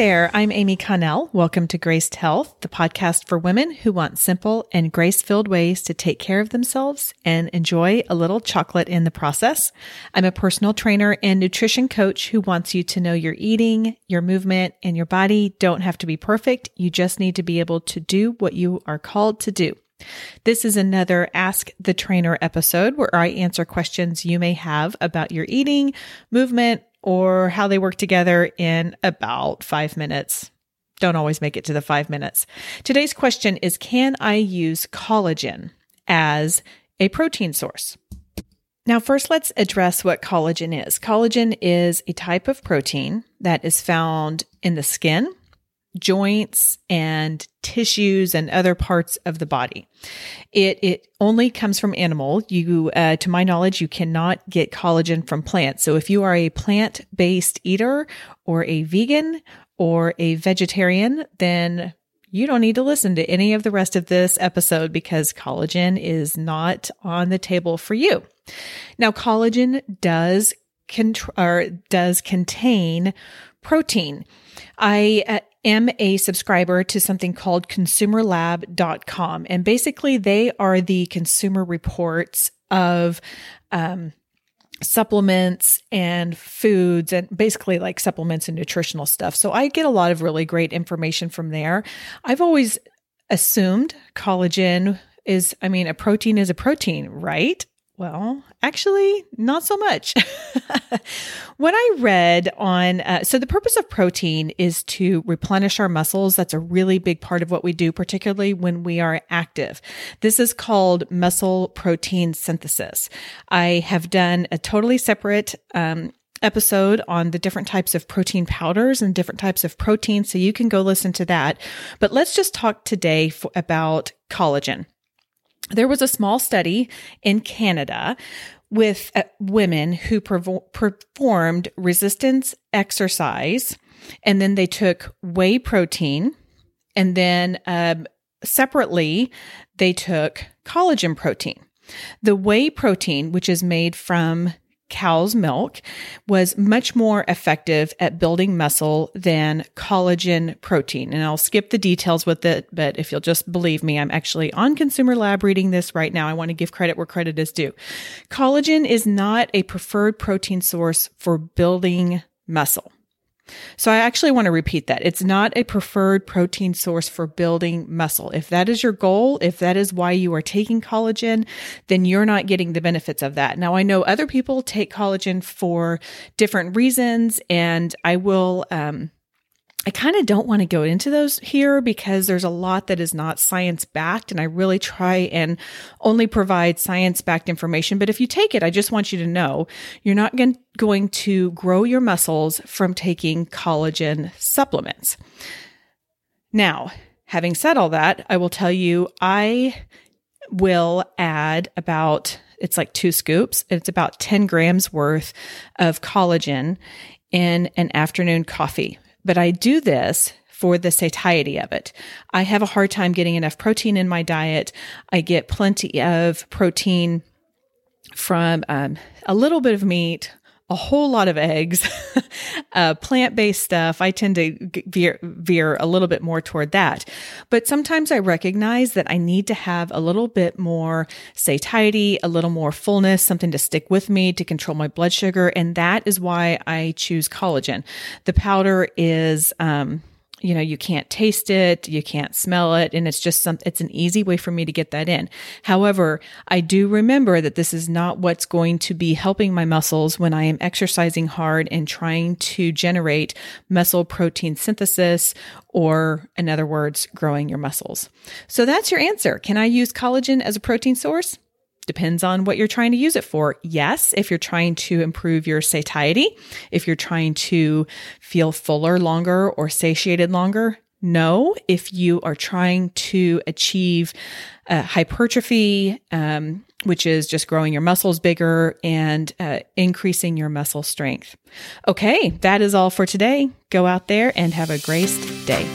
there. I'm Amy Connell. Welcome to Graced Health, the podcast for women who want simple and grace filled ways to take care of themselves and enjoy a little chocolate in the process. I'm a personal trainer and nutrition coach who wants you to know your eating, your movement, and your body don't have to be perfect. You just need to be able to do what you are called to do. This is another Ask the Trainer episode where I answer questions you may have about your eating, movement, or how they work together in about five minutes. Don't always make it to the five minutes. Today's question is Can I use collagen as a protein source? Now, first, let's address what collagen is. Collagen is a type of protein that is found in the skin, joints and tissues and other parts of the body. It it only comes from animal. You, uh, to my knowledge, you cannot get collagen from plants. So if you are a plant based eater or a vegan or a vegetarian, then you don't need to listen to any of the rest of this episode because collagen is not on the table for you. Now, collagen does contr- or does contain protein. I uh, am a subscriber to something called consumerlab.com. And basically, they are the consumer reports of, um, supplements and foods and basically like supplements and nutritional stuff. So I get a lot of really great information from there. I've always assumed collagen is, I mean, a protein is a protein, right? Well, actually, not so much. what I read on, uh, so the purpose of protein is to replenish our muscles. That's a really big part of what we do, particularly when we are active. This is called muscle protein synthesis. I have done a totally separate, um, episode on the different types of protein powders and different types of protein. So you can go listen to that. But let's just talk today about collagen there was a small study in Canada with uh, women who performed resistance exercise, and then they took whey protein, and then um, separately they took collagen protein. The whey protein, which is made from cow's milk was much more effective at building muscle than collagen protein. And I'll skip the details with it, but if you'll just believe me, I'm actually on Consumer Lab reading this right now. I want to give credit where credit is due. Collagen is not a preferred protein source for building muscle. So I actually want to repeat that. It's not a preferred protein source for building muscle. If that is your goal, if that is why you are taking collagen, then you're not getting the benefits of that. Now I know other people take collagen for different reasons and I will, um, I kind of don't want to go into those here because there's a lot that is not science backed. And I really try and only provide science backed information. But if you take it, I just want you to know you're not going to grow your muscles from taking collagen supplements. Now, having said all that, I will tell you, I will add about, it's like two scoops. It's about 10 grams worth of collagen in an afternoon coffee but I do this for the satiety of it. I have a hard time getting enough protein in my diet. I get plenty of protein from um, a little bit of meat, a whole lot of eggs, uh, plant based stuff. I tend to veer, veer a little bit more toward that. But sometimes I recognize that I need to have a little bit more satiety, a little more fullness, something to stick with me to control my blood sugar. And that is why I choose collagen. The powder is, um, you know, you can't taste it, you can't smell it, and it's just some, it's an easy way for me to get that in. However, I do remember that this is not what's going to be helping my muscles when I am exercising hard and trying to generate muscle protein synthesis or in other words, growing your muscles. So that's your answer. Can I use collagen as a protein source? Depends on what you're trying to use it for. Yes, if you're trying to improve your satiety, if you're trying to feel fuller longer or satiated longer. No, if you are trying to achieve uh, hypertrophy, um, which is just growing your muscles bigger and uh, increasing your muscle strength. Okay, that is all for today. Go out there and have a graced day.